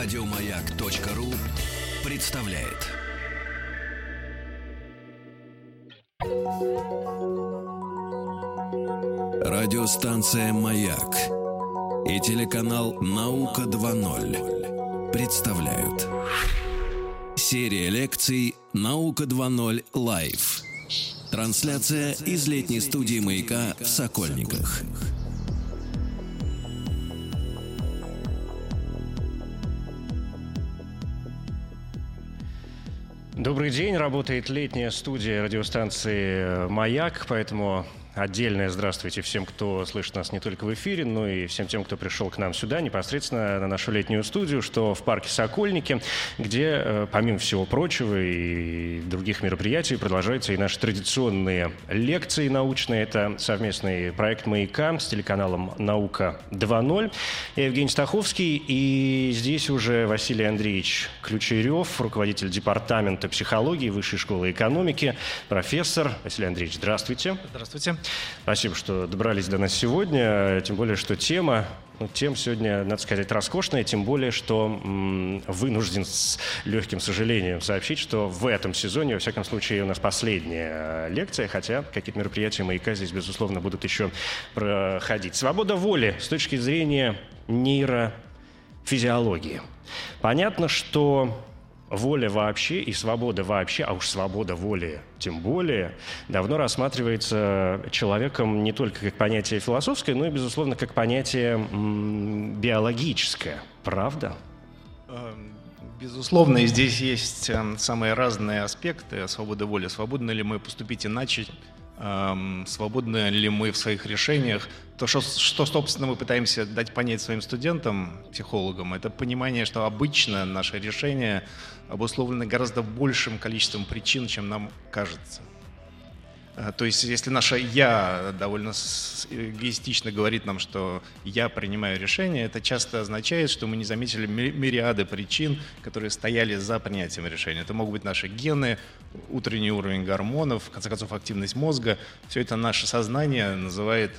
Радиомаяк.ру представляет. Радиостанция «Маяк» и телеканал «Наука 2.0» представляют. Серия лекций «Наука 2.0 Лайв». Трансляция из летней студии «Маяка» в Сокольниках. Добрый день, работает летняя студия радиостанции «Маяк», поэтому Отдельное здравствуйте всем, кто слышит нас не только в эфире, но и всем тем, кто пришел к нам сюда, непосредственно на нашу летнюю студию, что в парке Сокольники, где, э, помимо всего прочего и других мероприятий, продолжаются и наши традиционные лекции научные. Это совместный проект «Маяка» с телеканалом «Наука 2.0». Я Евгений Стаховский, и здесь уже Василий Андреевич Ключерев, руководитель департамента психологии Высшей школы экономики, профессор. Василий Андреевич, здравствуйте. Здравствуйте. Спасибо, что добрались до нас сегодня. Тем более, что тема ну, тем сегодня, надо сказать, роскошная, тем более, что м, вынужден с легким сожалением сообщить, что в этом сезоне, во всяком случае, у нас последняя лекция, хотя какие-то мероприятия «Маяка» здесь, безусловно, будут еще проходить. Свобода воли с точки зрения нейрофизиологии. Понятно, что воля вообще и свобода вообще, а уж свобода воли тем более, давно рассматривается человеком не только как понятие философское, но и, безусловно, как понятие биологическое. Правда? Эм, безусловно, и здесь есть эм, самые разные аспекты свободы воли. Свободны ли мы поступить иначе, свободны ли мы в своих решениях. То, что, что, собственно, мы пытаемся дать понять своим студентам, психологам, это понимание, что обычно наше решение обусловлены гораздо большим количеством причин, чем нам кажется. А, то есть, если наше «я» довольно эгоистично говорит нам, что «я принимаю решение», это часто означает, что мы не заметили мириады причин, которые стояли за принятием решения. Это могут быть наши гены, утренний уровень гормонов, в конце концов, активность мозга. Все это наше сознание называет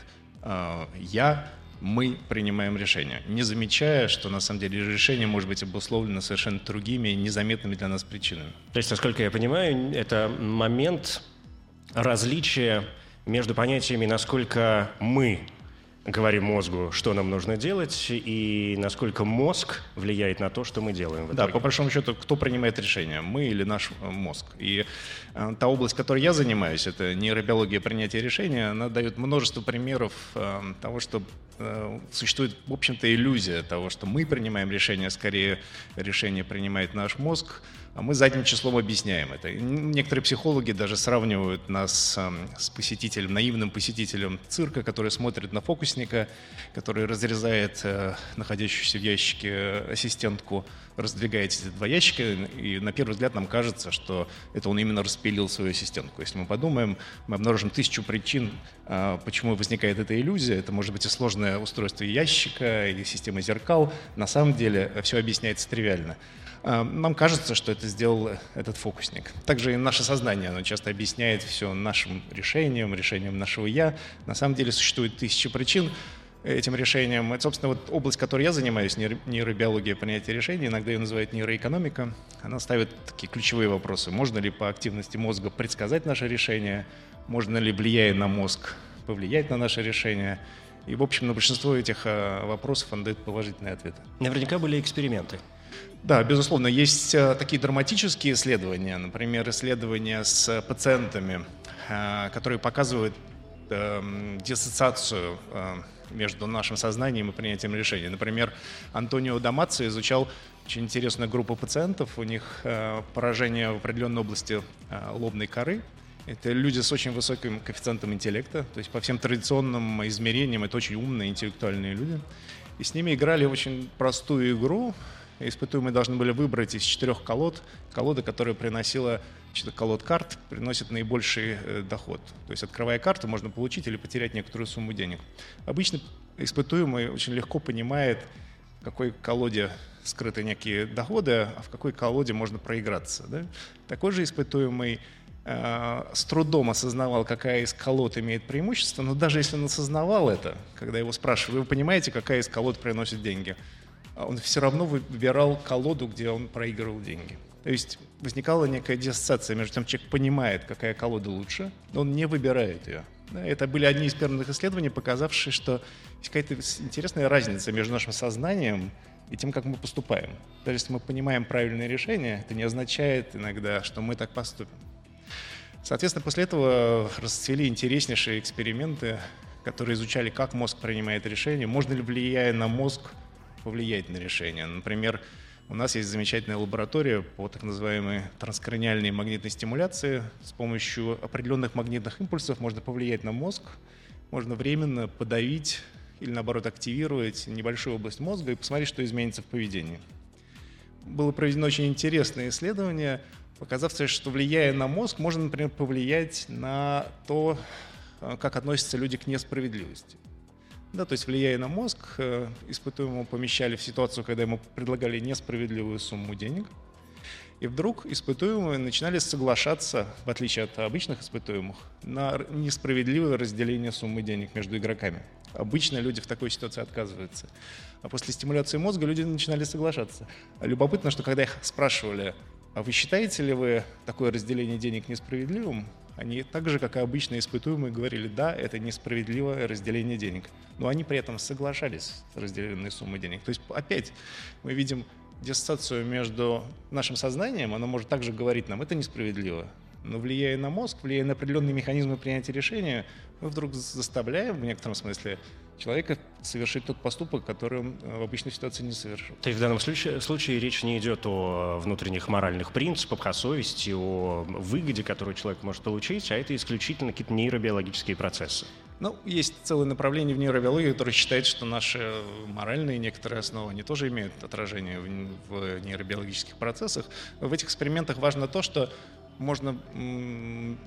э, «я», мы принимаем решение, не замечая, что на самом деле решение может быть обусловлено совершенно другими, незаметными для нас причинами. То есть, насколько я понимаю, это момент различия между понятиями, насколько мы говорим мозгу, что нам нужно делать, и насколько мозг влияет на то, что мы делаем. Да, по большому счету, кто принимает решение, мы или наш э, мозг. И э, та область, которой я занимаюсь, это нейробиология принятия решения, она дает множество примеров э, того, что э, существует, в общем-то, иллюзия того, что мы принимаем решение, скорее решение принимает наш мозг, а мы задним числом объясняем это. Некоторые психологи даже сравнивают нас с посетителем, наивным посетителем цирка, который смотрит на фокусника, который разрезает э, находящуюся в ящике ассистентку, раздвигает эти два ящика, и на первый взгляд нам кажется, что это он именно распилил свою ассистентку. Если мы подумаем, мы обнаружим тысячу причин, а, почему возникает эта иллюзия. Это может быть и сложное устройство ящика, и система зеркал. На самом деле все объясняется тривиально. А, нам кажется, что это сделал этот фокусник. Также и наше сознание, оно часто объясняет все нашим решением, решением нашего «я». На самом деле существует тысячи причин этим решениям. Это, собственно, вот область, которой я занимаюсь, нейробиология принятия решений, иногда ее называют нейроэкономика. Она ставит такие ключевые вопросы. Можно ли по активности мозга предсказать наше решение? Можно ли, влияя на мозг, повлиять на наше решение? И, в общем, на большинство этих а, вопросов он дает положительные ответы. Наверняка были эксперименты. Да, безусловно, есть э, такие драматические исследования, например, исследования с пациентами, э, которые показывают эм, диссоциацию э, между нашим сознанием и принятием решений. Например, Антонио Дамаци изучал очень интересную группу пациентов. У них поражение в определенной области лобной коры. Это люди с очень высоким коэффициентом интеллекта. То есть по всем традиционным измерениям это очень умные, интеллектуальные люди. И с ними играли очень простую игру, испытуемые должны были выбрать из четырех колод, колода, которая приносила, колод карт, приносит наибольший э, доход. То есть, открывая карту, можно получить или потерять некоторую сумму денег. Обычно испытуемый очень легко понимает, в какой колоде скрыты некие доходы, а в какой колоде можно проиграться. Да? Такой же испытуемый э, с трудом осознавал, какая из колод имеет преимущество, но даже если он осознавал это, когда его спрашивают, вы понимаете, какая из колод приносит деньги, он все равно выбирал колоду, где он проигрывал деньги. То есть возникала некая диссоциация между тем, человек понимает, какая колода лучше, но он не выбирает ее. Это были одни из первых исследований, показавшие, что есть какая-то интересная разница между нашим сознанием и тем, как мы поступаем. Даже если мы понимаем правильное решение, это не означает иногда, что мы так поступим. Соответственно, после этого расцвели интереснейшие эксперименты, которые изучали, как мозг принимает решения, можно ли, влияя на мозг, повлиять на решение. Например, у нас есть замечательная лаборатория по так называемой транскраниальной магнитной стимуляции. С помощью определенных магнитных импульсов можно повлиять на мозг, можно временно подавить или наоборот активировать небольшую область мозга и посмотреть, что изменится в поведении. Было проведено очень интересное исследование, показавшее, что влияя на мозг, можно, например, повлиять на то, как относятся люди к несправедливости. Да, то есть влияя на мозг, э, испытуемого помещали в ситуацию, когда ему предлагали несправедливую сумму денег, и вдруг испытуемые начинали соглашаться, в отличие от обычных испытуемых, на несправедливое разделение суммы денег между игроками. Обычно люди в такой ситуации отказываются. А после стимуляции мозга люди начинали соглашаться. Любопытно, что когда их спрашивали, а вы считаете ли вы такое разделение денег несправедливым, они так же, как и обычные испытуемые, говорили, да, это несправедливое разделение денег. Но они при этом соглашались с разделенной суммой денег. То есть опять мы видим диссоциацию между нашим сознанием, оно может также говорить нам, это несправедливо. Но влияя на мозг, влияя на определенные механизмы принятия решения, мы вдруг заставляем в некотором смысле человека совершить тот поступок, который он э, в обычной ситуации не совершил. То есть в данном случае, случае речь не идет о внутренних моральных принципах, о совести, о выгоде, которую человек может получить, а это исключительно какие-то нейробиологические процессы. Ну, есть целое направление в нейробиологии, которое считает, что наши моральные некоторые основы, они тоже имеют отражение в, в нейробиологических процессах. В этих экспериментах важно то, что можно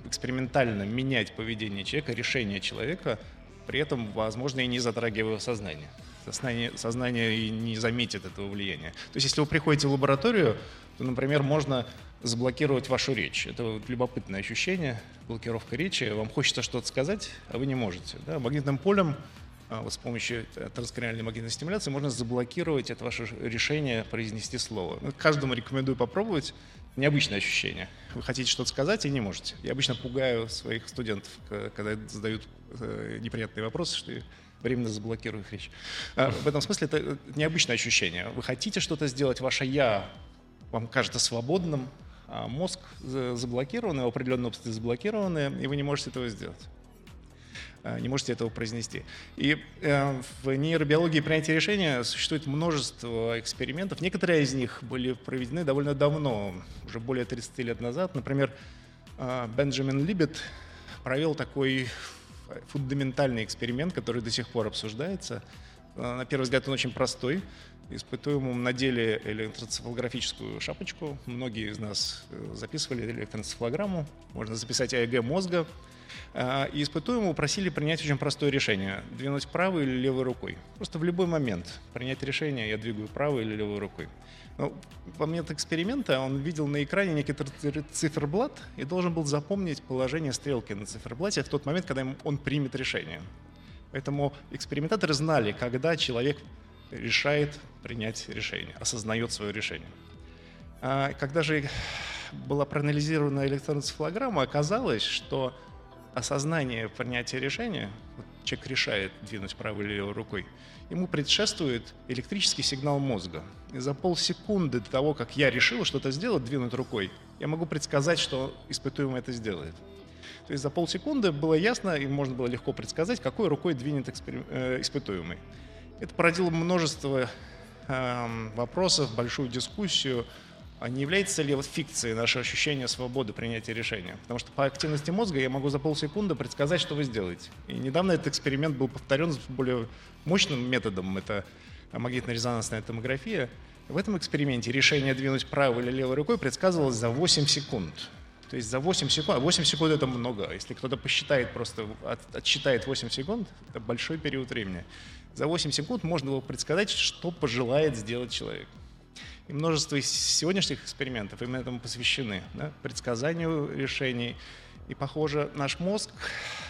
экспериментально менять поведение человека, решение человека при этом, возможно, и не затрагивая сознание. Сознание, сознание и не заметит этого влияния. То есть, если вы приходите в лабораторию, то, например, можно заблокировать вашу речь. Это вот любопытное ощущение, блокировка речи. Вам хочется что-то сказать, а вы не можете. Да? Магнитным полем а, вот с помощью транскраниальной магнитной стимуляции можно заблокировать это ваше решение произнести слово. Ну, каждому рекомендую попробовать. Необычное ощущение. Вы хотите что-то сказать и не можете. Я обычно пугаю своих студентов, когда задают неприятные вопросы, что временно заблокирую их речь. А, в этом смысле это необычное ощущение. Вы хотите что-то сделать, ваше «я» вам кажется свободным, а мозг заблокирован, определенные области заблокированы, и вы не можете этого сделать. Э, не можете этого произнести. И э, в нейробиологии принятия решения существует множество экспериментов. Некоторые из них были проведены довольно давно, уже более 30 лет назад. Например, э, Бенджамин Либет провел такой фундаментальный эксперимент, который до сих пор обсуждается. На первый взгляд он очень простой. Испытуемому надели электроцефалографическую шапочку. Многие из нас записывали электроцефалограмму. Можно записать АЭГ мозга, а, и испытуемого просили принять очень простое решение – двинуть правой или левой рукой. Просто в любой момент принять решение, я двигаю правой или левой рукой. Ну, по момент эксперимента он видел на экране некий циферблат и должен был запомнить положение стрелки на циферблате в тот момент, когда он примет решение. Поэтому экспериментаторы знали, когда человек решает принять решение, осознает свое решение. А когда же была проанализирована электроэнцефалограмма, оказалось, что осознание принятия решения, человек решает двинуть правой или левой рукой, ему предшествует электрический сигнал мозга. И за полсекунды до того, как я решил что-то сделать, двинуть рукой, я могу предсказать, что испытуемый это сделает. То есть за полсекунды было ясно, и можно было легко предсказать, какой рукой двинет экспери... э, испытуемый. Это породило множество э, вопросов, большую дискуссию а не является ли фикцией наше ощущение свободы принятия решения? Потому что по активности мозга я могу за полсекунды предсказать, что вы сделаете. И недавно этот эксперимент был повторен с более мощным методом, это магнитно-резонансная томография. В этом эксперименте решение двинуть правой или левой рукой предсказывалось за 8 секунд. То есть за 8 секунд, 8 секунд это много. Если кто-то посчитает просто, от, отсчитает 8 секунд, это большой период времени. За 8 секунд можно было предсказать, что пожелает сделать человек. И множество сегодняшних экспериментов именно этому посвящены, да, предсказанию решений. И, похоже, наш мозг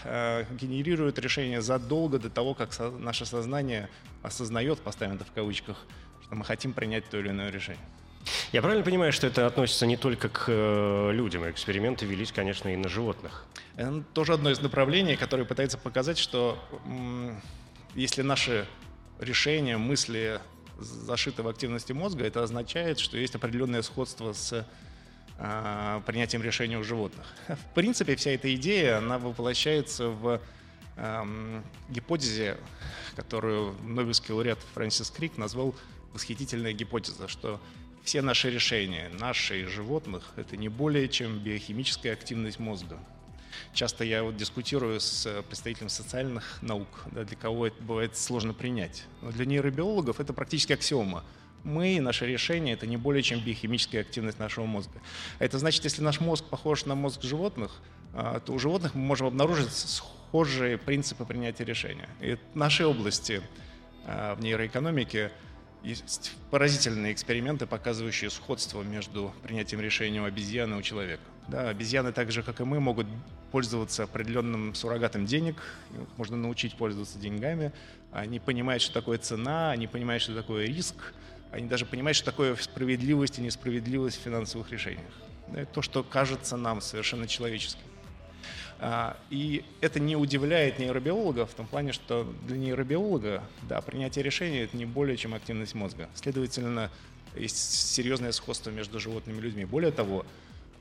э, генерирует решения задолго до того, как со, наше сознание осознает, поставим это в кавычках, что мы хотим принять то или иное решение. Я правильно понимаю, что это относится не только к э, людям, эксперименты велись, конечно, и на животных? Это тоже одно из направлений, которое пытается показать, что если наши решения, мысли зашиты в активности мозга, это означает, что есть определенное сходство с э, принятием решений у животных. В принципе, вся эта идея, она воплощается в э, гипотезе, которую Нобелевский лауреат Фрэнсис Крик назвал восхитительная гипотеза, что все наши решения, наши и животных, это не более чем биохимическая активность мозга. Часто я вот дискутирую с представителями социальных наук, да, для кого это бывает сложно принять. Но для нейробиологов это практически аксиома. Мы и наши решения — это не более чем биохимическая активность нашего мозга. Это значит, если наш мозг похож на мозг животных, а, то у животных мы можем обнаружить схожие принципы принятия решения. И в нашей области а, в нейроэкономике есть поразительные эксперименты, показывающие сходство между принятием решения у обезьяны и у человека. Да, обезьяны, так же как и мы, могут пользоваться определенным суррогатом денег, можно научить пользоваться деньгами. Они понимают, что такое цена, они понимают, что такое риск, они даже понимают, что такое справедливость и несправедливость в финансовых решениях. Это то, что кажется нам совершенно человеческим. А, и это не удивляет нейробиолога в том плане, что для нейробиолога да, принятие решения – это не более чем активность мозга. Следовательно, есть серьезное сходство между животными и людьми. Более того,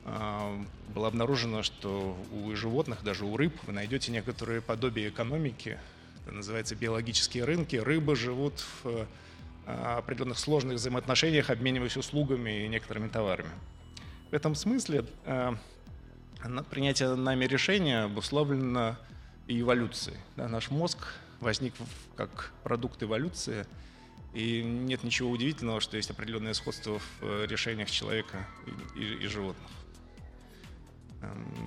было обнаружено, что у животных, даже у рыб, вы найдете некоторые подобие экономики, это называется биологические рынки. Рыбы живут в а, определенных сложных взаимоотношениях, обмениваясь услугами и некоторыми товарами. В этом смысле принятие нами решения обусловлено и эволюцией. Да, наш мозг возник как продукт эволюции, и нет ничего удивительного, что есть определенное сходство в э, решениях человека и, и, и животных.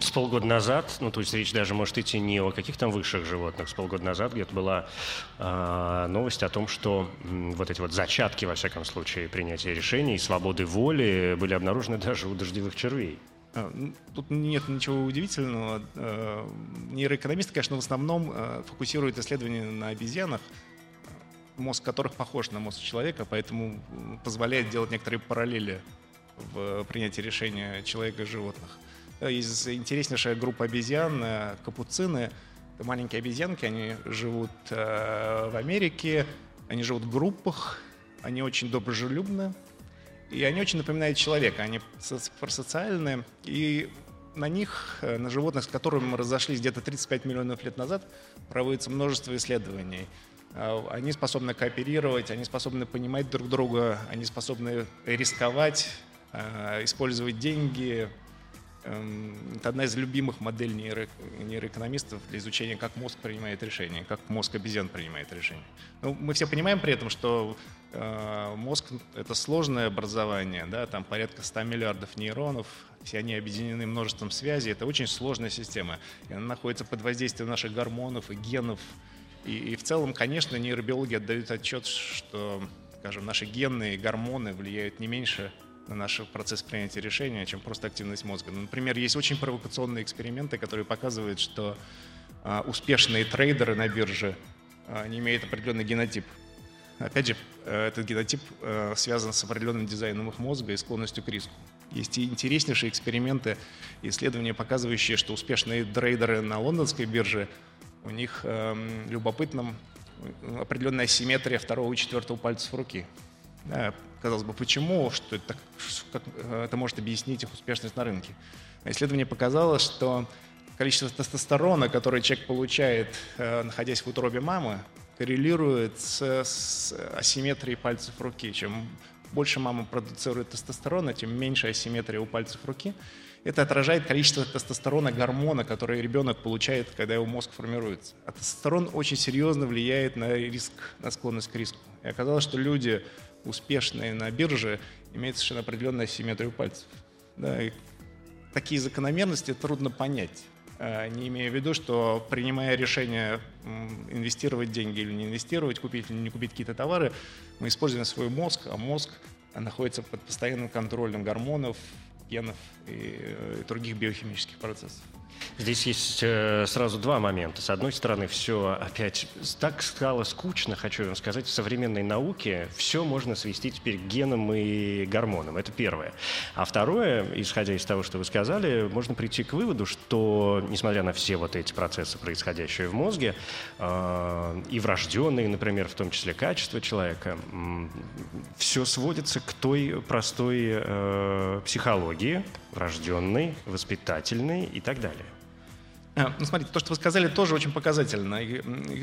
С полгода назад, ну то есть речь даже может идти не о каких там высших животных, с полгода назад где-то была э, новость о том, что м, вот эти вот зачатки, во всяком случае, принятия решений, свободы воли были обнаружены даже у дождевых червей. А, тут нет ничего удивительного. Э, нейроэкономисты, конечно, в основном э, фокусируют исследования на обезьянах, мозг которых похож на мозг человека, поэтому позволяет делать некоторые параллели в принятии решения человека и животных. Э, есть интереснейшая группа обезьян, капуцины. Это маленькие обезьянки, они живут в Америке, они живут в группах, они очень доброжелюбны, и они очень напоминают человека, они социальные, и на них, э, на животных, с которыми мы разошлись где-то 35 миллионов лет назад, проводится множество исследований. Они способны кооперировать, они способны понимать друг друга, они способны рисковать, использовать деньги, это одна из любимых моделей нейро, нейроэкономистов для изучения, как мозг принимает решения, как мозг обезьян принимает решения. Ну, мы все понимаем при этом, что э, мозг — это сложное образование, да, там порядка 100 миллиардов нейронов, все они объединены множеством связей, это очень сложная система. И она находится под воздействием наших гормонов и генов. И, и в целом, конечно, нейробиологи отдают отчет, что, скажем, наши гены и гормоны влияют не меньше на наш процесс принятия решения, чем просто активность мозга. Ну, например, есть очень провокационные эксперименты, которые показывают, что а, успешные трейдеры на бирже а, не имеют определенный генотип. Опять же, э, этот генотип э, связан с определенным дизайном их мозга и склонностью к риску. Есть и интереснейшие эксперименты, исследования, показывающие, что успешные трейдеры на лондонской бирже, у них э, любопытным определенная асимметрия второго и четвертого пальцев руки. Да, казалось бы, почему, что это, как э, это может объяснить их успешность на рынке. Исследование показало, что количество тестостерона, которое человек получает, э, находясь в утробе мамы, коррелирует с, с асимметрией пальцев руки. Чем больше мама продуцирует тестостерона, тем меньше асимметрия у пальцев руки. Это отражает количество тестостерона, гормона, который ребенок получает, когда его мозг формируется. А тестостерон очень серьезно влияет на риск, на склонность к риску. И оказалось, что люди, успешные на бирже, имеют совершенно определенную асимметрию пальцев. Да, и такие закономерности трудно понять, а, не имея в виду, что принимая решение инвестировать деньги или не инвестировать, купить или не купить какие-то товары, мы используем свой мозг, а мозг находится под постоянным контролем гормонов, генов и, и других биохимических процессов. Здесь есть э, сразу два момента. С одной стороны, все опять так стало скучно, хочу вам сказать, в современной науке все можно свести теперь к генам и гормонам. Это первое. А второе, исходя из того, что вы сказали, можно прийти к выводу, что, несмотря на все вот эти процессы, происходящие в мозге, э, и врожденные, например, в том числе качество человека, э, все сводится к той простой э, психологии, врожденной, воспитательной и так далее. А, ну, смотрите, то, что вы сказали, тоже очень показательно.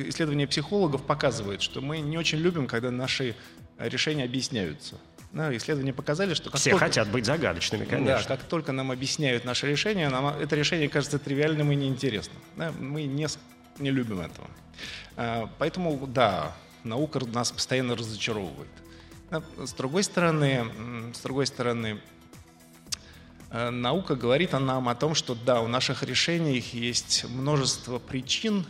Исследования психологов показывают, что мы не очень любим, когда наши решения объясняются. Да, исследования показали, что... Все только... хотят быть загадочными, конечно. Да, как только нам объясняют наше решение, нам это решение кажется тривиальным и неинтересным. Да, мы не, не любим этого. А, поэтому, да, наука нас постоянно разочаровывает. С другой стороны, с другой стороны, Э, наука говорит нам о том, что да, у наших решений есть множество причин,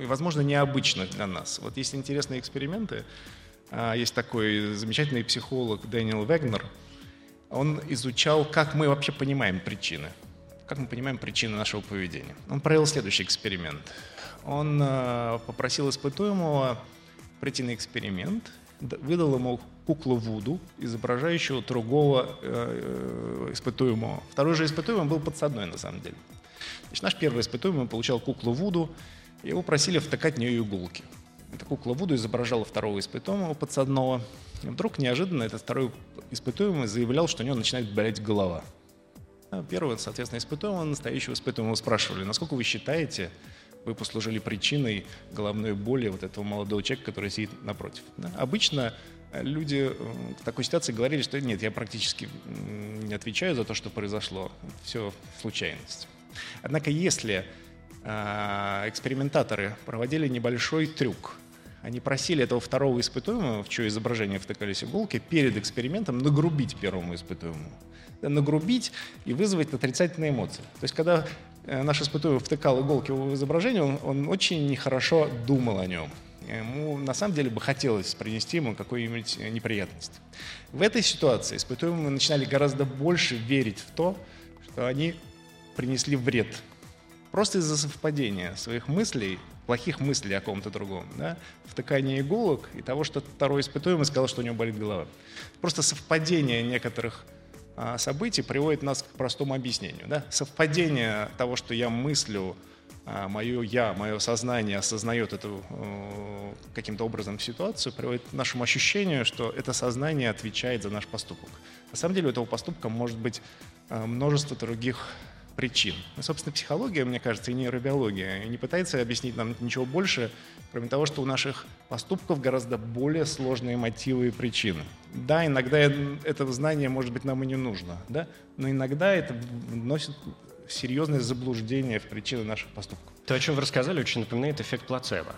и, возможно, необычных для нас. Вот есть интересные эксперименты. А, есть такой замечательный психолог Дэниел Вегнер. Он изучал, как мы вообще понимаем причины. Как мы понимаем причины нашего поведения. Он провел следующий эксперимент. Он э, попросил испытуемого прийти на эксперимент выдал ему куклу Вуду, изображающую другого э, испытуемого. Второй же испытуемый был подсадной на самом деле. Значит, наш первый испытуемый получал куклу Вуду, его просили втыкать в нее иголки. Эта кукла Вуду изображала второго испытуемого подсадного. И вдруг неожиданно этот второй испытуемый заявлял, что у него начинает болеть голова. А первого, соответственно, испытуемого, настоящего испытуемого спрашивали, насколько вы считаете, вы послужили причиной головной боли вот этого молодого человека, который сидит напротив. Да? Обычно э, люди э, в такой ситуации говорили, что нет, я практически не отвечаю за то, что произошло. Все случайность. Однако если э, экспериментаторы проводили небольшой трюк, они просили этого второго испытуемого, в чье изображение втыкались иголки, перед экспериментом нагрубить первому испытуемому. Нагрубить и вызвать отрицательные эмоции. То есть, когда наш испытуемый втыкал иголки в изображение, он, он очень нехорошо думал о нем. Ему на самом деле бы хотелось принести ему какую-нибудь неприятность. В этой ситуации испытуемые начинали гораздо больше верить в то, что они принесли вред. Просто из-за совпадения своих мыслей, плохих мыслей о ком-то другом, да, втыкания иголок и того, что второй испытуемый сказал, что у него болит голова. Просто совпадение некоторых событий приводит нас к простому объяснению. Да? Совпадение того, что я мыслю, а, мое я, мое сознание осознает эту э, каким-то образом ситуацию, приводит к нашему ощущению, что это сознание отвечает за наш поступок. На самом деле у этого поступка может быть э, множество других причин. И, собственно, психология, мне кажется, и нейробиология не пытается объяснить нам ничего больше, кроме того, что у наших поступков гораздо более сложные мотивы и причины. Да, иногда это знание, может быть, нам и не нужно, да? но иногда это вносит серьезное заблуждение в причины наших поступков. То, о чем вы рассказали, очень напоминает эффект плацебо.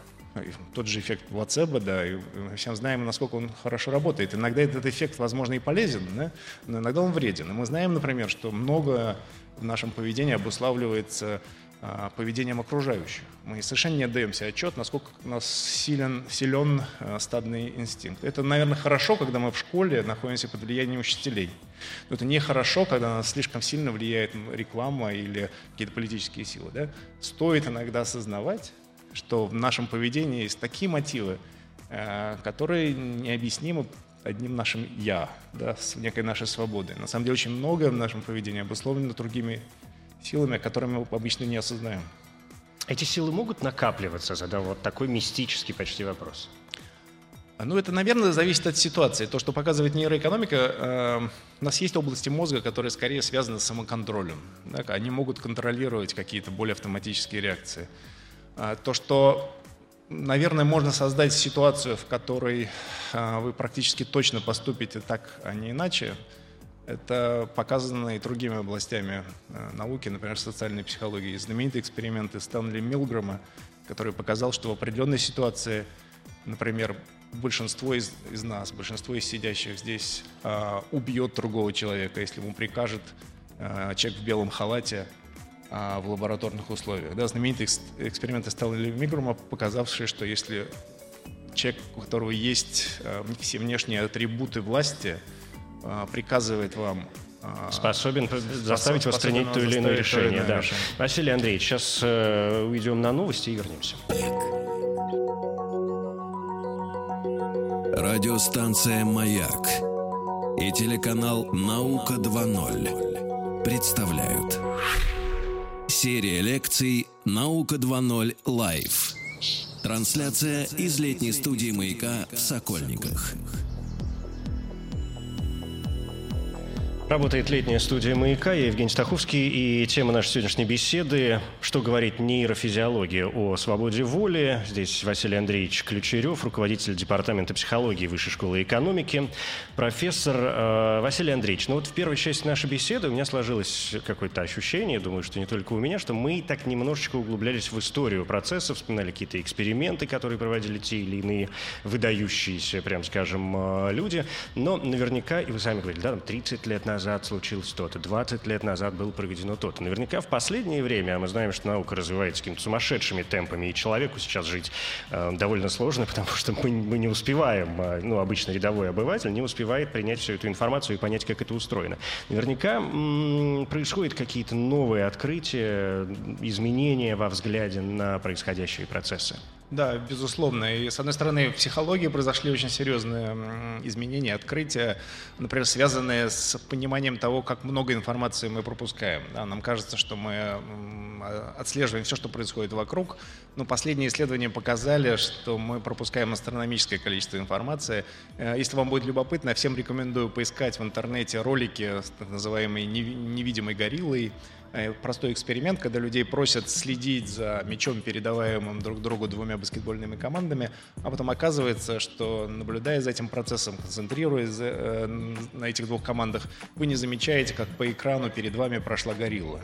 Тот же эффект плацебо, да, и мы всем знаем, насколько он хорошо работает. Иногда этот эффект, возможно, и полезен, да? но иногда он вреден. И мы знаем, например, что много в нашем поведении обуславливается а, поведением окружающих. Мы совершенно не отдаем себе отчет, насколько у нас силен, силен а, стадный инстинкт. Это, наверное, хорошо, когда мы в школе находимся под влиянием учителей. Но это нехорошо, когда на нас слишком сильно влияет реклама или какие-то политические силы. Да? Стоит иногда осознавать, что в нашем поведении есть такие мотивы, а, которые необъяснимы одним нашим «я», да, с некой нашей свободой. На самом деле очень многое в нашем поведении обусловлено другими силами, которые мы обычно не осознаем. Эти силы могут накапливаться, задал вот такой мистический почти вопрос. Ну, это, наверное, зависит от ситуации. То, что показывает нейроэкономика, э, у нас есть области мозга, которые скорее связаны с самоконтролем. Да, они могут контролировать какие-то более автоматические реакции. А то, что Наверное, можно создать ситуацию, в которой а, вы практически точно поступите так, а не иначе. Это показано и другими областями а, науки, например, социальной психологии. Знаменитые эксперименты Стэнли Милгрома, который показал, что в определенной ситуации, например, большинство из, из нас, большинство из сидящих здесь а, убьет другого человека, если ему прикажет человек в белом халате в лабораторных условиях. Да, знаменитые эксперименты Стелли Мигрума, показавшие, что если человек, у которого есть а, все внешние атрибуты власти, а, приказывает вам а, способен заставить способен воспринять то или иное решение. Да. решение. Василий Андреевич, сейчас э, уйдем на новости и вернемся. Радиостанция «Маяк» и телеканал «Наука 2.0» представляют Серия лекций «Наука 2.0 Лайв». Трансляция из летней студии «Маяка» в Сокольниках. Работает летняя студия «Маяка». Я Евгений Стаховский. И тема нашей сегодняшней беседы «Что говорит нейрофизиология о свободе воли». Здесь Василий Андреевич Ключерев, руководитель Департамента психологии Высшей школы экономики. Профессор э, Василий Андреевич, ну вот в первой части нашей беседы у меня сложилось какое-то ощущение, думаю, что не только у меня, что мы так немножечко углублялись в историю процесса, вспоминали какие-то эксперименты, которые проводили те или иные выдающиеся, прям скажем, э, люди. Но наверняка, и вы сами говорили, да, там 30 лет назад назад случилось то-то, 20 лет назад было проведено то-то. Наверняка в последнее время, а мы знаем, что наука развивается какими-то сумасшедшими темпами, и человеку сейчас жить э, довольно сложно, потому что мы, мы не успеваем, э, ну, обычно рядовой обыватель не успевает принять всю эту информацию и понять, как это устроено. Наверняка м- происходят какие-то новые открытия, изменения во взгляде на происходящие процессы. Да, безусловно. И, с одной стороны, в психологии произошли очень серьезные изменения, открытия, например, связанные с пониманием того, как много информации мы пропускаем. Да, нам кажется, что мы а, отслеживаем все, что происходит вокруг, но последние исследования показали, что мы пропускаем астрономическое количество информации. Э, если вам будет любопытно, всем рекомендую поискать в интернете ролики с так называемой невидимой гориллой, простой эксперимент, когда людей просят следить за мячом, передаваемым друг другу двумя баскетбольными командами, а потом оказывается, что наблюдая за этим процессом, концентрируясь э, на этих двух командах, вы не замечаете, как по экрану перед вами прошла горилла.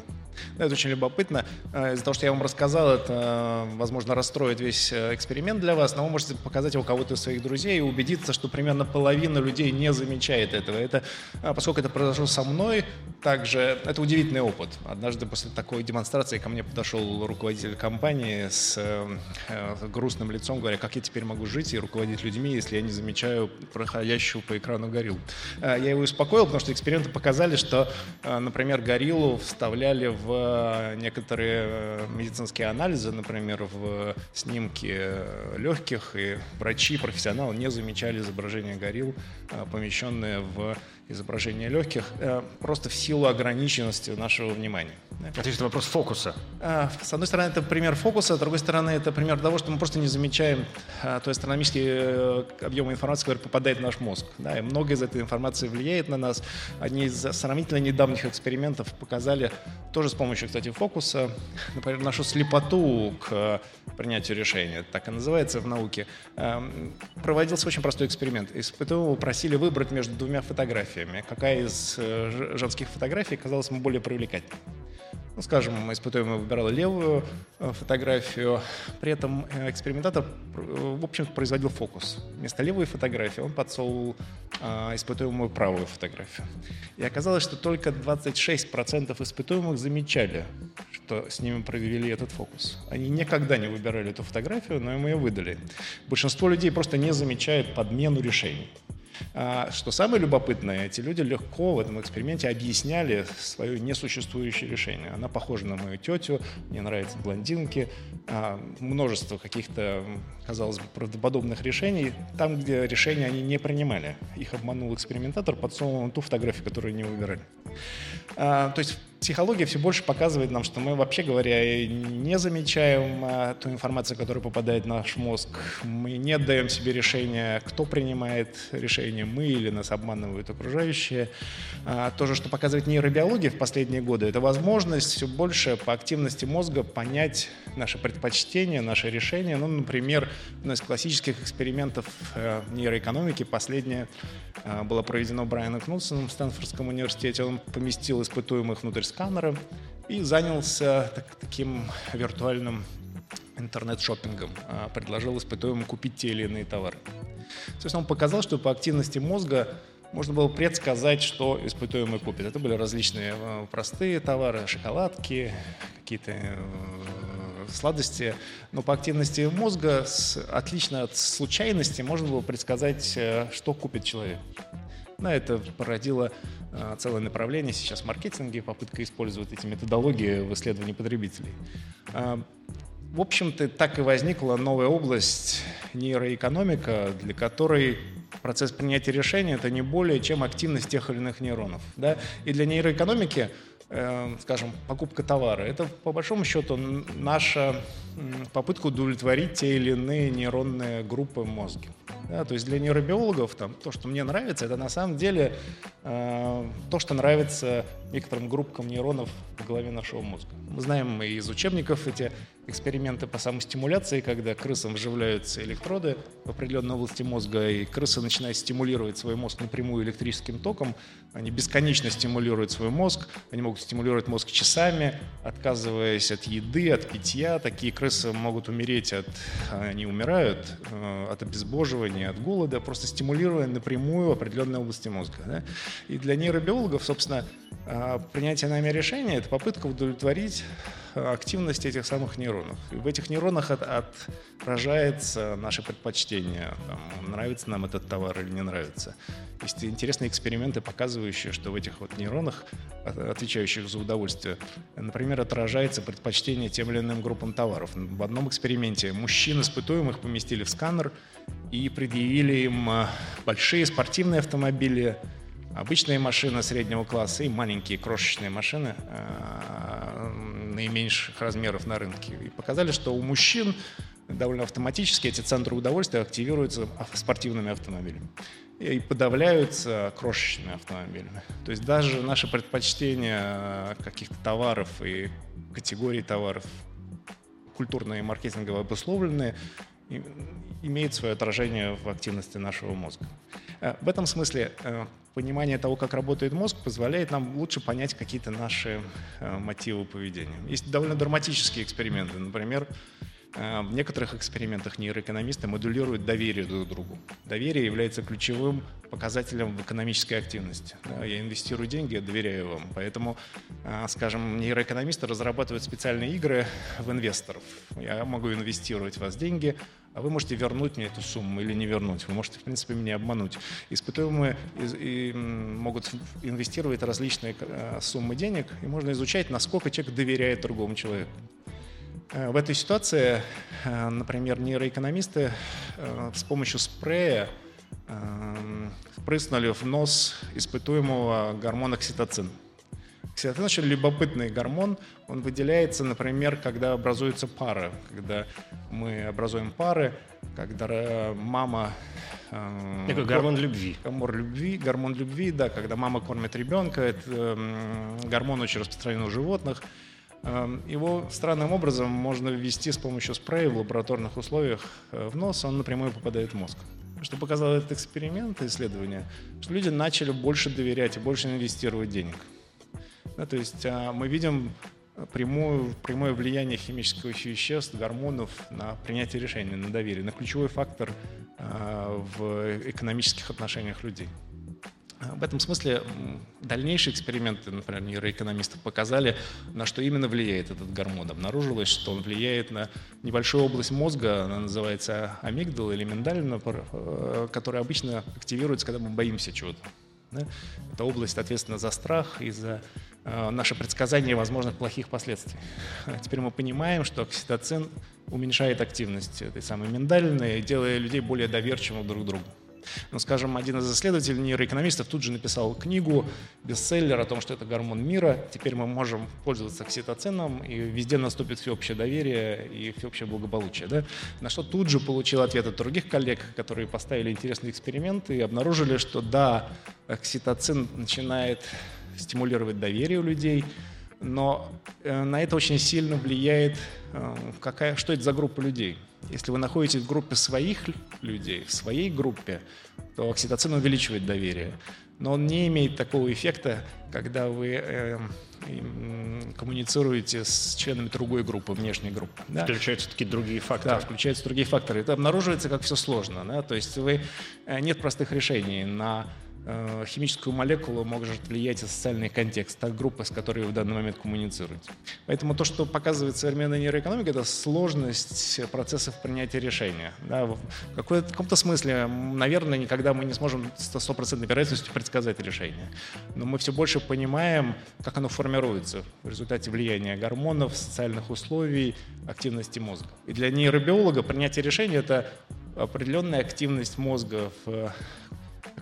Это очень любопытно. Э, из-за того, что я вам рассказал, это, возможно, расстроит весь эксперимент для вас, но вы можете показать его кого-то из своих друзей и убедиться, что примерно половина людей не замечает этого. Это, поскольку это произошло со мной, также это удивительный опыт однажды после такой демонстрации ко мне подошел руководитель компании с э, грустным лицом, говоря, как я теперь могу жить и руководить людьми, если я не замечаю проходящего по экрану горилл. Э, я его успокоил, потому что эксперименты показали, что, э, например, гориллу вставляли в э, некоторые э, медицинские анализы, например, в снимки э, легких, и врачи, профессионалы не замечали изображение горилл, помещенные в изображение легких, просто в силу ограниченности нашего внимания. Это есть вопрос фокуса. А, с одной стороны, это пример фокуса, с другой стороны, это пример того, что мы просто не замечаем а, той астрономический э, объем информации, который попадает в наш мозг. Да, и много из этой информации влияет на нас. Одни из сравнительно недавних экспериментов показали, тоже с помощью, кстати, фокуса, например, нашу слепоту к принятию решения, так и называется в науке, эм, проводился очень простой эксперимент. Испытуемого просили выбрать между двумя фотографиями, какая из э, женских фотографий казалась ему более привлекательной. Ну, скажем, испытуемый выбирал левую э, фотографию, при этом э, экспериментатор, э, в общем производил фокус. Вместо левой фотографии он подсовывал испытуемую правую фотографию. И оказалось, что только 26% испытуемых замечали, что с ними провели этот фокус. Они никогда не выбирали эту фотографию, но им ее выдали. Большинство людей просто не замечает подмену решений. А, что самое любопытное, эти люди легко в этом эксперименте объясняли свое несуществующее решение. Она похожа на мою тетю, мне нравятся блондинки, а, множество каких-то, казалось бы, правдоподобных решений, там, где решения они не принимали. Их обманул экспериментатор, подсунул ту фотографию, которую они выбирали. А, то есть психология все больше показывает нам, что мы, вообще говоря, не замечаем а, ту информацию, которая попадает в наш мозг. Мы не отдаем себе решение, кто принимает решение, мы или нас обманывают окружающие. А, то же, что показывает нейробиология в последние годы, это возможность все больше по активности мозга понять наши предпочтения, наши решения. Ну, например, одно из классических экспериментов э, нейроэкономики, последнее, э, было проведено Брайаном Кнутсоном в Стэнфордском университете. Он поместил испытуемых внутрь сканера и занялся так, таким виртуальным интернет-шоппингом, а, предложил испытуемым купить те или иные товары. Соответственно, он показал, что по активности мозга можно было предсказать, что испытуемый купит. Это были различные а, простые товары, шоколадки, какие-то э, сладости, но по активности мозга, отлично от случайности, можно было предсказать, э, что купит человек. Да, это породило э, целое направление сейчас в маркетинге, попытка использовать эти методологии в исследовании потребителей. Э, в общем-то, так и возникла новая область нейроэкономика, для которой процесс принятия решения – это не более чем активность тех или иных нейронов. Да? И для нейроэкономики скажем, покупка товара. Это, по большому счету, наша попытка удовлетворить те или иные нейронные группы в мозге. Да, то есть для нейробиологов там, то, что мне нравится, это на самом деле э, то, что нравится некоторым группкам нейронов в голове нашего мозга. Мы знаем из учебников эти эксперименты по самостимуляции, когда крысам вживляются электроды в определенной области мозга, и крысы начинают стимулировать свой мозг напрямую электрическим током. Они бесконечно стимулируют свой мозг, они могут стимулировать мозг часами, отказываясь от еды, от питья. Такие крысы могут умереть от... Они умирают э, от обезбоживания, от голода, просто стимулируя напрямую определенные области мозга. Да? И для нейробиологов, собственно, э, принятие нами решения – это попытка удовлетворить активность этих самых нейронов. И в этих нейронах от, отражается наше предпочтение. Там, нравится нам этот товар или не нравится. Есть интересные эксперименты, показывающие, что в этих вот нейронах, отвечающих за удовольствие, например, отражается предпочтение тем или иным группам товаров. В одном эксперименте мужчин испытуемых поместили в сканер и предъявили им а, большие спортивные автомобили, обычные машины среднего класса и маленькие крошечные машины а, наименьших размеров на рынке. И показали, что у мужчин довольно автоматически эти центры удовольствия активируются спортивными автомобилями и подавляются крошечными автомобилями. То есть даже наше предпочтение каких-то товаров и категорий товаров культурные и маркетингово обусловленные имеет свое отражение в активности нашего мозга. Э, в этом смысле э, понимание того, как работает мозг, позволяет нам лучше понять какие-то наши э, мотивы поведения. Есть довольно драматические эксперименты. Например, в некоторых экспериментах нейроэкономисты модулируют доверие друг другу. Доверие является ключевым показателем в экономической активности. Я инвестирую деньги, я доверяю вам. Поэтому, скажем, нейроэкономисты разрабатывают специальные игры в инвесторов. Я могу инвестировать в вас деньги, а вы можете вернуть мне эту сумму или не вернуть. Вы можете, в принципе, меня обмануть. Испытуемые могут инвестировать различные э, суммы денег, и можно изучать, насколько человек доверяет другому человеку. Э, в этой ситуации, э, например, нейроэкономисты с помощью спрея впрыснули в нос испытуемого гормон окситоцин – Окситоцин очень любопытный гормон. Он выделяется, например, когда образуются пары. Когда мы образуем пары, когда мама... Э, Такой гормон любви. Гормон любви, гормон любви, да, когда мама кормит ребенка, это э, гормон очень распространен у животных. Э, его странным образом можно ввести с помощью спрея в лабораторных условиях э, в нос, он напрямую попадает в мозг. Что показал этот эксперимент, исследование, что люди начали больше доверять и больше инвестировать денег. Да, то есть а, мы видим прямое, прямое влияние химических веществ, гормонов на принятие решений, на доверие, на ключевой фактор а, в экономических отношениях людей. А, в этом смысле дальнейшие эксперименты, например, нейроэкономистов показали, на что именно влияет этот гормон. Обнаружилось, что он влияет на небольшую область мозга, она называется амигдала или миндалина, э, которая обычно активируется, когда мы боимся чего-то. Да? Это область, ответственна за страх и за э, наше предсказание возможных плохих последствий. Теперь мы понимаем, что окситоцин уменьшает активность этой самой миндалины, делая людей более доверчивыми друг к другу. Ну, скажем, один из исследователей нейроэкономистов тут же написал книгу, бестселлер о том, что это гормон мира. Теперь мы можем пользоваться окситоцином, и везде наступит всеобщее доверие и всеобщее благополучие. Да? На что тут же получил ответ от других коллег, которые поставили интересные эксперименты и обнаружили, что да, окситоцин начинает стимулировать доверие у людей, но э, на это очень сильно влияет, э, какая, что это за группа людей. Если вы находитесь в группе своих людей, в своей группе, то окситоцин увеличивает доверие. Но он не имеет такого эффекта, когда вы э, коммуницируете с членами другой группы, внешней группы. Да? Включаются такие другие факторы. Да, включаются другие факторы. Это обнаруживается как все сложно. Да? То есть вы, э, нет простых решений на химическую молекулу может влиять и социальный контекст, та группа, с которой вы в данный момент коммуницируете. Поэтому то, что показывает современная нейроэкономика, это сложность процессов принятия решения. Да, в каком-то смысле, наверное, никогда мы не сможем с стопроцентной вероятностью предсказать решение. Но мы все больше понимаем, как оно формируется в результате влияния гормонов, социальных условий, активности мозга. И для нейробиолога принятие решения — это определенная активность мозга в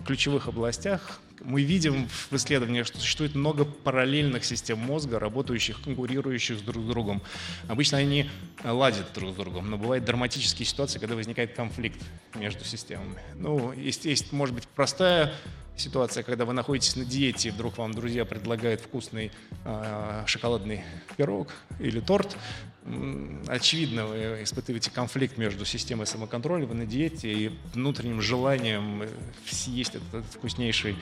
ключевых областях, мы видим в исследованиях, что существует много параллельных систем мозга, работающих, конкурирующих друг с другом. Обычно они ладят друг с другом, но бывают драматические ситуации, когда возникает конфликт между системами. Ну, есть, есть может быть, простая ситуация, когда вы находитесь на диете, и вдруг вам друзья предлагают вкусный э, шоколадный пирог или торт, очевидно, вы испытываете конфликт между системой самоконтроля, вы на диете и внутренним желанием съесть этот вкуснейший а,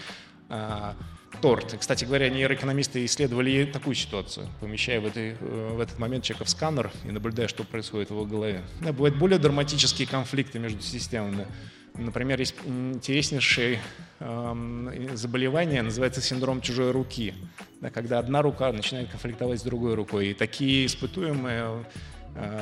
торт. И, кстати говоря, нейроэкономисты исследовали такую ситуацию, помещая в, этой, э, в этот момент человека в сканер и наблюдая, что происходит в его голове. Да, бывают более драматические конфликты между системами. Например, есть интереснейшее э, заболевание, называется синдром чужой руки, да, когда одна рука начинает конфликтовать с другой рукой. И такие испытуемые Э,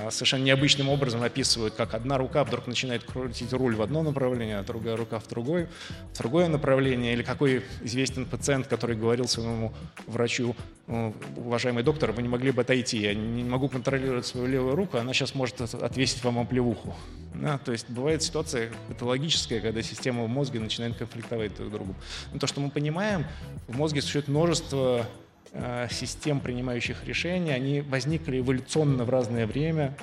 совершенно необычным образом описывают, как одна рука вдруг начинает крутить руль в одно направление, а другая рука в другое, в другое направление. Или какой известен пациент, который говорил своему врачу, уважаемый доктор, вы не могли бы отойти, я не могу контролировать свою левую руку, она сейчас может отвесить вам оплевуху. Да, то есть бывает ситуация патологическая, когда система в мозге начинает конфликтовать друг с другом. Но то, что мы понимаем, в мозге существует множество Э, систем, принимающих решения, они возникли эволюционно в разное время.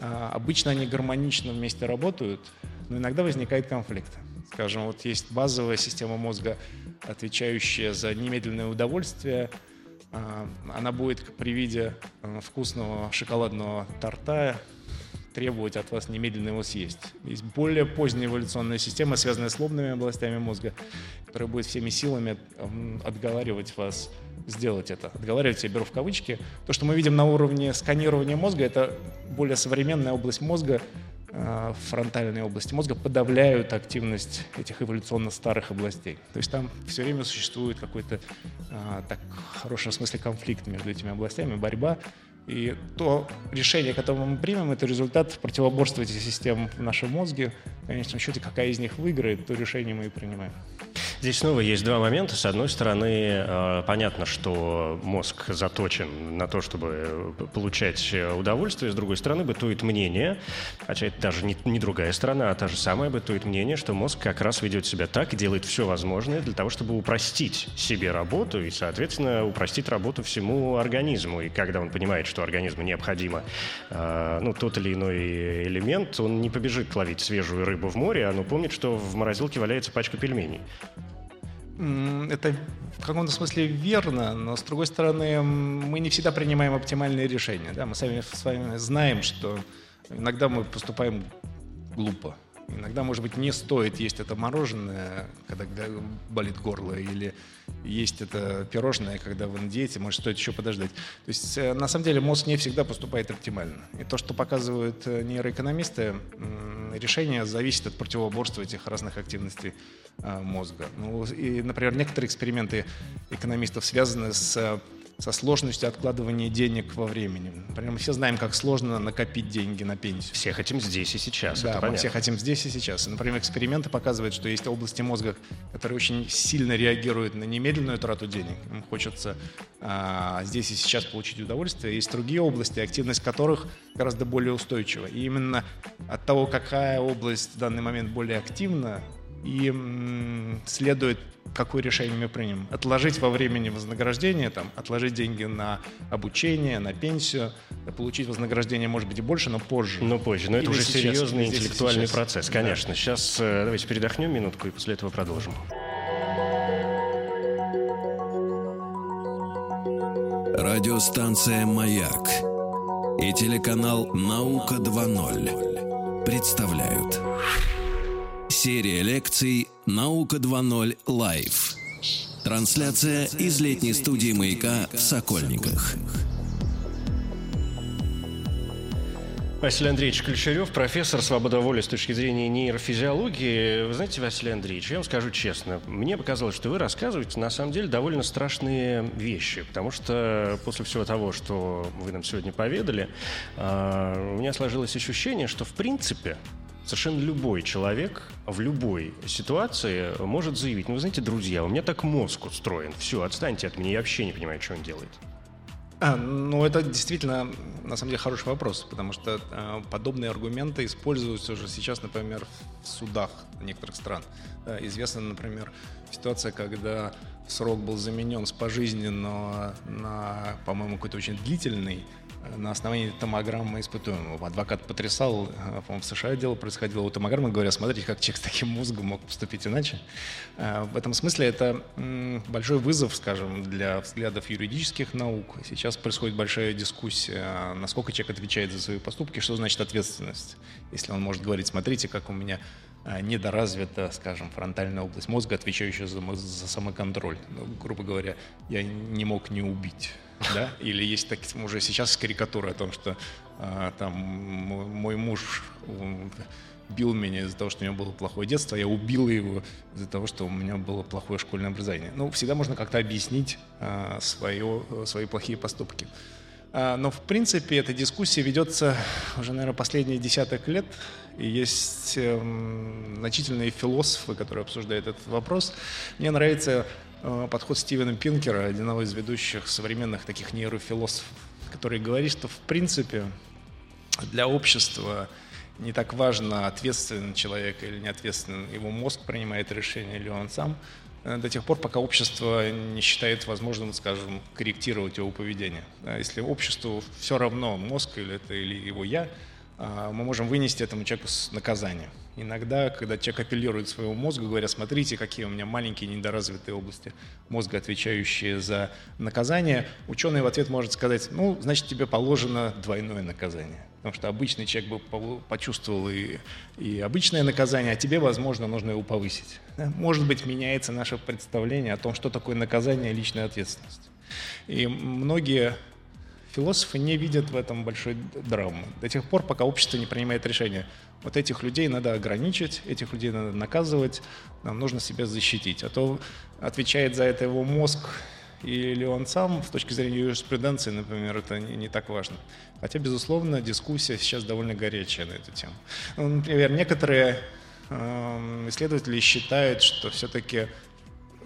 Э, обычно они гармонично вместе работают, но иногда возникает конфликт. Скажем, вот есть базовая система мозга, отвечающая за немедленное удовольствие. Э, она будет при виде вкусного шоколадного торта требовать от вас немедленно его съесть. Есть более поздняя эволюционная система, связанная с лобными областями мозга, которая будет всеми силами отговаривать вас сделать это. Отговаривать я беру в кавычки. То, что мы видим на уровне сканирования мозга, это более современная область мозга, э, фронтальные области мозга подавляют активность этих эволюционно старых областей. То есть там все время существует какой-то, э, так, в хорошем смысле, конфликт между этими областями, борьба. И то решение, которое мы примем, это результат противоборства этих систем в нашем мозге. В конечном счете, какая из них выиграет, то решение мы и принимаем. Здесь снова есть два момента. С одной стороны, э, понятно, что мозг заточен на то, чтобы получать удовольствие. С другой стороны, бытует мнение, хотя это даже не, не другая сторона, а та же самая, бытует мнение, что мозг как раз ведет себя так и делает все возможное для того, чтобы упростить себе работу и, соответственно, упростить работу всему организму. И когда он понимает, что организму необходимо э, ну, тот или иной элемент, он не побежит ловить свежую рыбу в море, а он помнит, что в морозилке валяется пачка пельменей это в каком-то смысле верно, но с другой стороны мы не всегда принимаем оптимальные решения. Да? Мы сами с вами знаем, что иногда мы поступаем глупо. Иногда, может быть, не стоит есть это мороженое, когда болит горло, или есть это пирожное, когда вы на диете, может, стоит еще подождать. То есть, э, на самом деле, мозг не всегда поступает оптимально. И то, что показывают э, нейроэкономисты, решение зависит от противоборства этих разных активностей э, мозга. Ну, и, например, некоторые эксперименты экономистов связаны с со сложностью откладывания денег во времени. Например, мы все знаем, как сложно накопить деньги на пенсию. Все хотим здесь и сейчас. Да, мы понятно. все хотим здесь и сейчас. И, например, эксперименты показывают, что есть области мозга, которые очень сильно реагируют на немедленную трату денег. Им хочется а, здесь и сейчас получить удовольствие. Есть другие области, активность которых гораздо более устойчива. И именно от того, какая область в данный момент более активна, и м, следует какое решение мы примем. Отложить во времени вознаграждение, там, отложить деньги на обучение, на пенсию, получить вознаграждение, может быть, и больше, но позже. Но позже. Но Или это уже сейчас, серьезный интеллектуальный процесс, конечно. Да. Сейчас э, давайте передохнем минутку и после этого продолжим. Радиостанция «Маяк» и телеканал «Наука 2.0» представляют Серия лекций «Наука 2.0 Лайв». Трансляция из летней студии «Маяка» в Сокольниках. Василий Андреевич Ключарев, профессор свобода воли с точки зрения нейрофизиологии. Вы знаете, Василий Андреевич, я вам скажу честно, мне показалось, что вы рассказываете на самом деле довольно страшные вещи, потому что после всего того, что вы нам сегодня поведали, а, у меня сложилось ощущение, что в принципе совершенно любой человек в любой ситуации может заявить, ну, вы знаете, друзья, у меня так мозг устроен, все, отстаньте от меня, я вообще не понимаю, что он делает. А, ну, это действительно, на самом деле, хороший вопрос, потому что э, подобные аргументы используются уже сейчас, например, в судах некоторых стран. Да, известна, например, ситуация, когда срок был заменен с пожизненного на, по-моему, какой-то очень длительный, на основании томограммы испытуемого. Адвокат потрясал, э, по-моему, в США дело происходило у томограммы, говоря, смотрите, как человек с таким мозгом мог поступить иначе. Э, в этом смысле это большой вызов, скажем, для взглядов юридических наук. Сейчас происходит большая дискуссия, насколько человек отвечает за свои поступки, что значит ответственность. Если он может говорить, смотрите, как у меня недоразвита, скажем, фронтальная область мозга, отвечающая за, за самоконтроль. Ну, грубо говоря, я не мог не убить да, или есть так, уже сейчас карикатура о том, что а, там мой муж бил меня из-за того, что у него было плохое детство, я убил его из-за того, что у меня было плохое школьное образование. Ну, всегда можно как-то объяснить а, свое, свои плохие поступки. А, но, в принципе, эта дискуссия ведется уже, наверное, последние десяток лет. И есть э, значительные философы, которые обсуждают этот вопрос. Мне нравится Э, подход Стивена Пинкера, одного из ведущих современных таких нейрофилософов, который говорит, что в принципе для общества не так важно, ответственен человек или не ответственен, его мозг принимает решение или он сам, э, до тех пор, пока общество не считает возможным, скажем, корректировать его поведение. Если обществу все равно, мозг или это или его я, а, мы можем вынести этому человеку наказание. Иногда, когда человек апеллирует своему мозгу, говоря, смотрите, какие у меня маленькие недоразвитые области мозга, отвечающие за наказание, ученый в ответ может сказать, ну, значит, тебе положено двойное наказание. Потому что обычный человек бы почувствовал и, и обычное наказание, а тебе, возможно, нужно его повысить. Может быть, меняется наше представление о том, что такое наказание и личная ответственность. И многие философы не видят в этом большой драмы. До тех пор, пока общество не принимает решение. Вот этих людей надо ограничить, этих людей надо наказывать, нам нужно себя защитить. А то отвечает за это его мозг или он сам, с точки зрения юриспруденции, например, это не, не так важно. Хотя, безусловно, дискуссия сейчас довольно горячая на эту тему. Ну, например, некоторые э, исследователи считают, что все-таки,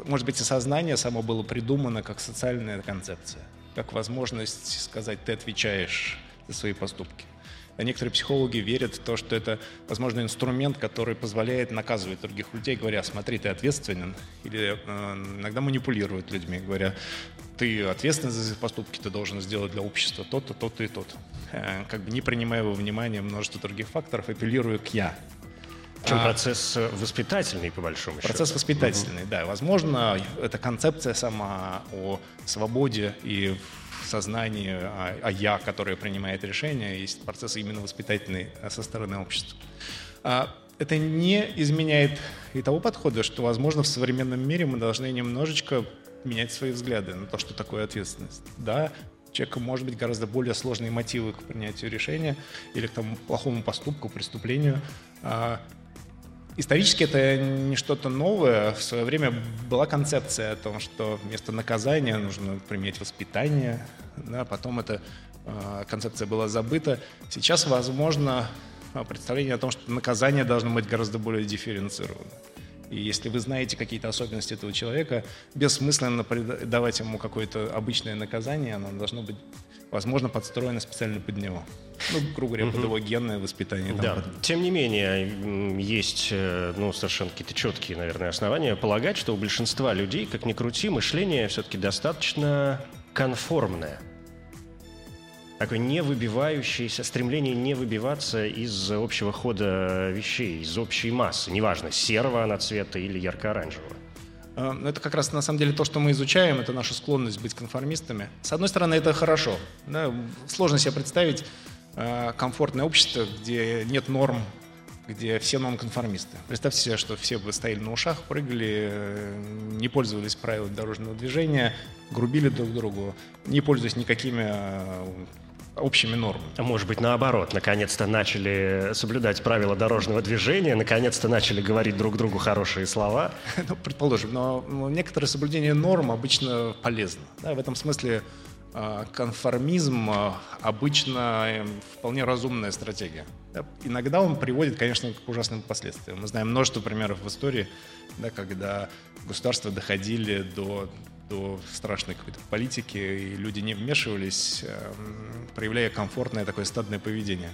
может быть, и сознание само было придумано как социальная концепция как возможность сказать, ты отвечаешь за свои поступки. А некоторые психологи верят в то, что это, возможно, инструмент, который позволяет наказывать других людей, говоря, смотри, ты ответственен. Или э, иногда манипулируют людьми, говоря, ты ответственен за свои поступки, ты должен сделать для общества то-то, то-то и то-то. Э, как бы не принимая во внимание множество других факторов, апеллируя к «я». Причем а, процесс э, воспитательный, по большому процесс счету. Процесс воспитательный, угу. да. Возможно, эта концепция сама о свободе и сознании, о, о «я», которое принимает решения, есть процесс именно воспитательный э, со стороны общества. А, это не изменяет и того подхода, что, возможно, в современном мире мы должны немножечко менять свои взгляды на то, что такое ответственность. Да, человека может быть гораздо более сложные мотивы к принятию решения или к тому плохому поступку, преступлению. А, Исторически это не что-то новое. В свое время была концепция о том, что вместо наказания нужно применять воспитание. Да, потом эта э, концепция была забыта. Сейчас, возможно, представление о том, что наказание должно быть гораздо более дифференцировано. И если вы знаете какие-то особенности этого человека, бессмысленно давать ему какое-то обычное наказание, оно должно быть, возможно, подстроено специально под него. Ну, грубо говоря, под его генное воспитание. Да. Тем не менее, есть э, ну, совершенно какие-то четкие, наверное, основания полагать, что у большинства людей, как ни крути, мышление все-таки достаточно конформное такое не выбивающееся, стремление не выбиваться из общего хода вещей, из общей массы, неважно, серого она цвета или ярко-оранжевого. А, ну, это как раз на самом деле то, что мы изучаем, это наша склонность быть конформистами. С одной стороны, это хорошо. Да? Сложно себе представить а, комфортное общество, где нет норм, где все нонконформисты. Представьте себе, что все бы стояли на ушах, прыгали, э, не пользовались правилами дорожного движения, грубили друг другу, не пользуясь никакими общими нормами. А может быть, наоборот, наконец-то начали соблюдать правила дорожного движения, наконец-то начали говорить друг другу хорошие слова. Ну, предположим, но некоторое соблюдение норм обычно полезно. Да, в этом смысле а, конформизм а, обычно эм, вполне разумная стратегия. Иногда он приводит, конечно, к ужасным последствиям. Мы знаем множество примеров в истории, да, когда государства доходили до до страшной какой-то политики, и люди не вмешивались, эм, проявляя комфортное такое стадное поведение.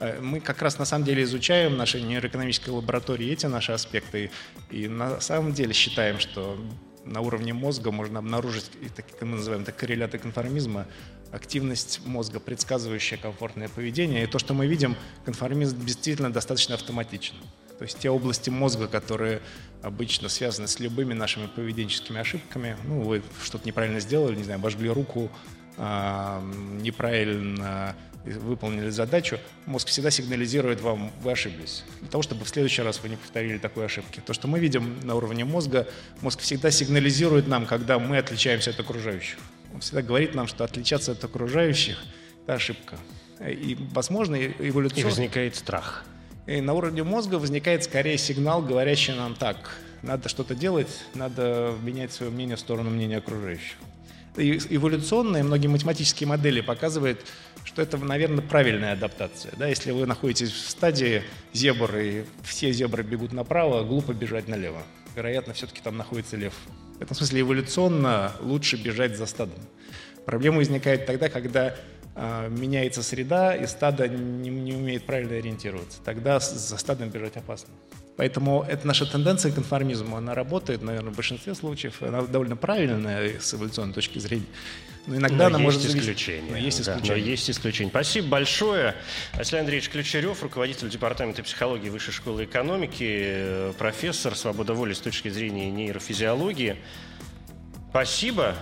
Э, мы как раз на самом деле изучаем в нашей нейроэкономической лаборатории эти наши аспекты, и на самом деле считаем, что на уровне мозга можно обнаружить, как мы называем это корреляты конформизма, активность мозга, предсказывающая комфортное поведение. И то, что мы видим, конформизм действительно достаточно автоматичен. То есть те области мозга, которые обычно связаны с любыми нашими поведенческими ошибками, ну, вы что-то неправильно сделали, не знаю, обожгли руку, а, неправильно выполнили задачу, мозг всегда сигнализирует вам, вы ошиблись. Для того, чтобы в следующий раз вы не повторили такой ошибки. То, что мы видим на уровне мозга, мозг всегда сигнализирует нам, когда мы отличаемся от окружающих. Он всегда говорит нам, что отличаться от окружающих – это ошибка. И, возможно, эволюционно... И возникает страх. И на уровне мозга возникает скорее сигнал, говорящий нам так, надо что-то делать, надо менять свое мнение в сторону мнения окружающих. И эволюционные, многие математические модели показывают, что это, наверное, правильная адаптация. Да? Если вы находитесь в стадии зебр, и все зебры бегут направо, глупо бежать налево. Вероятно, все-таки там находится лев. В этом смысле эволюционно лучше бежать за стадом. Проблема возникает тогда, когда меняется среда, и стадо не, не умеет правильно ориентироваться. Тогда за стадом бежать опасно. Поэтому это наша тенденция к конформизму, она работает, наверное, в большинстве случаев, она довольно правильная с эволюционной точки зрения. Но иногда но она есть может исключения. Но есть исключения. Да, но есть исключения. Спасибо большое. Василий Андреевич Ключарев, руководитель Департамента психологии Высшей школы экономики, профессор свобода воли с точки зрения нейрофизиологии. Спасибо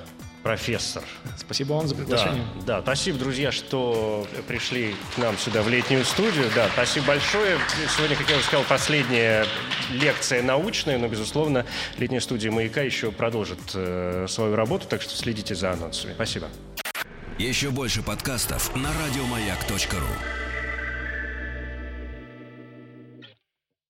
профессор. Спасибо вам за приглашение. Да, да, спасибо, друзья, что пришли к нам сюда в летнюю студию. Да, спасибо большое. Сегодня, как я уже сказал, последняя лекция научная, но, безусловно, летняя студия «Маяка» еще продолжит э, свою работу, так что следите за анонсами. Спасибо. Еще больше подкастов на радиомаяк.ру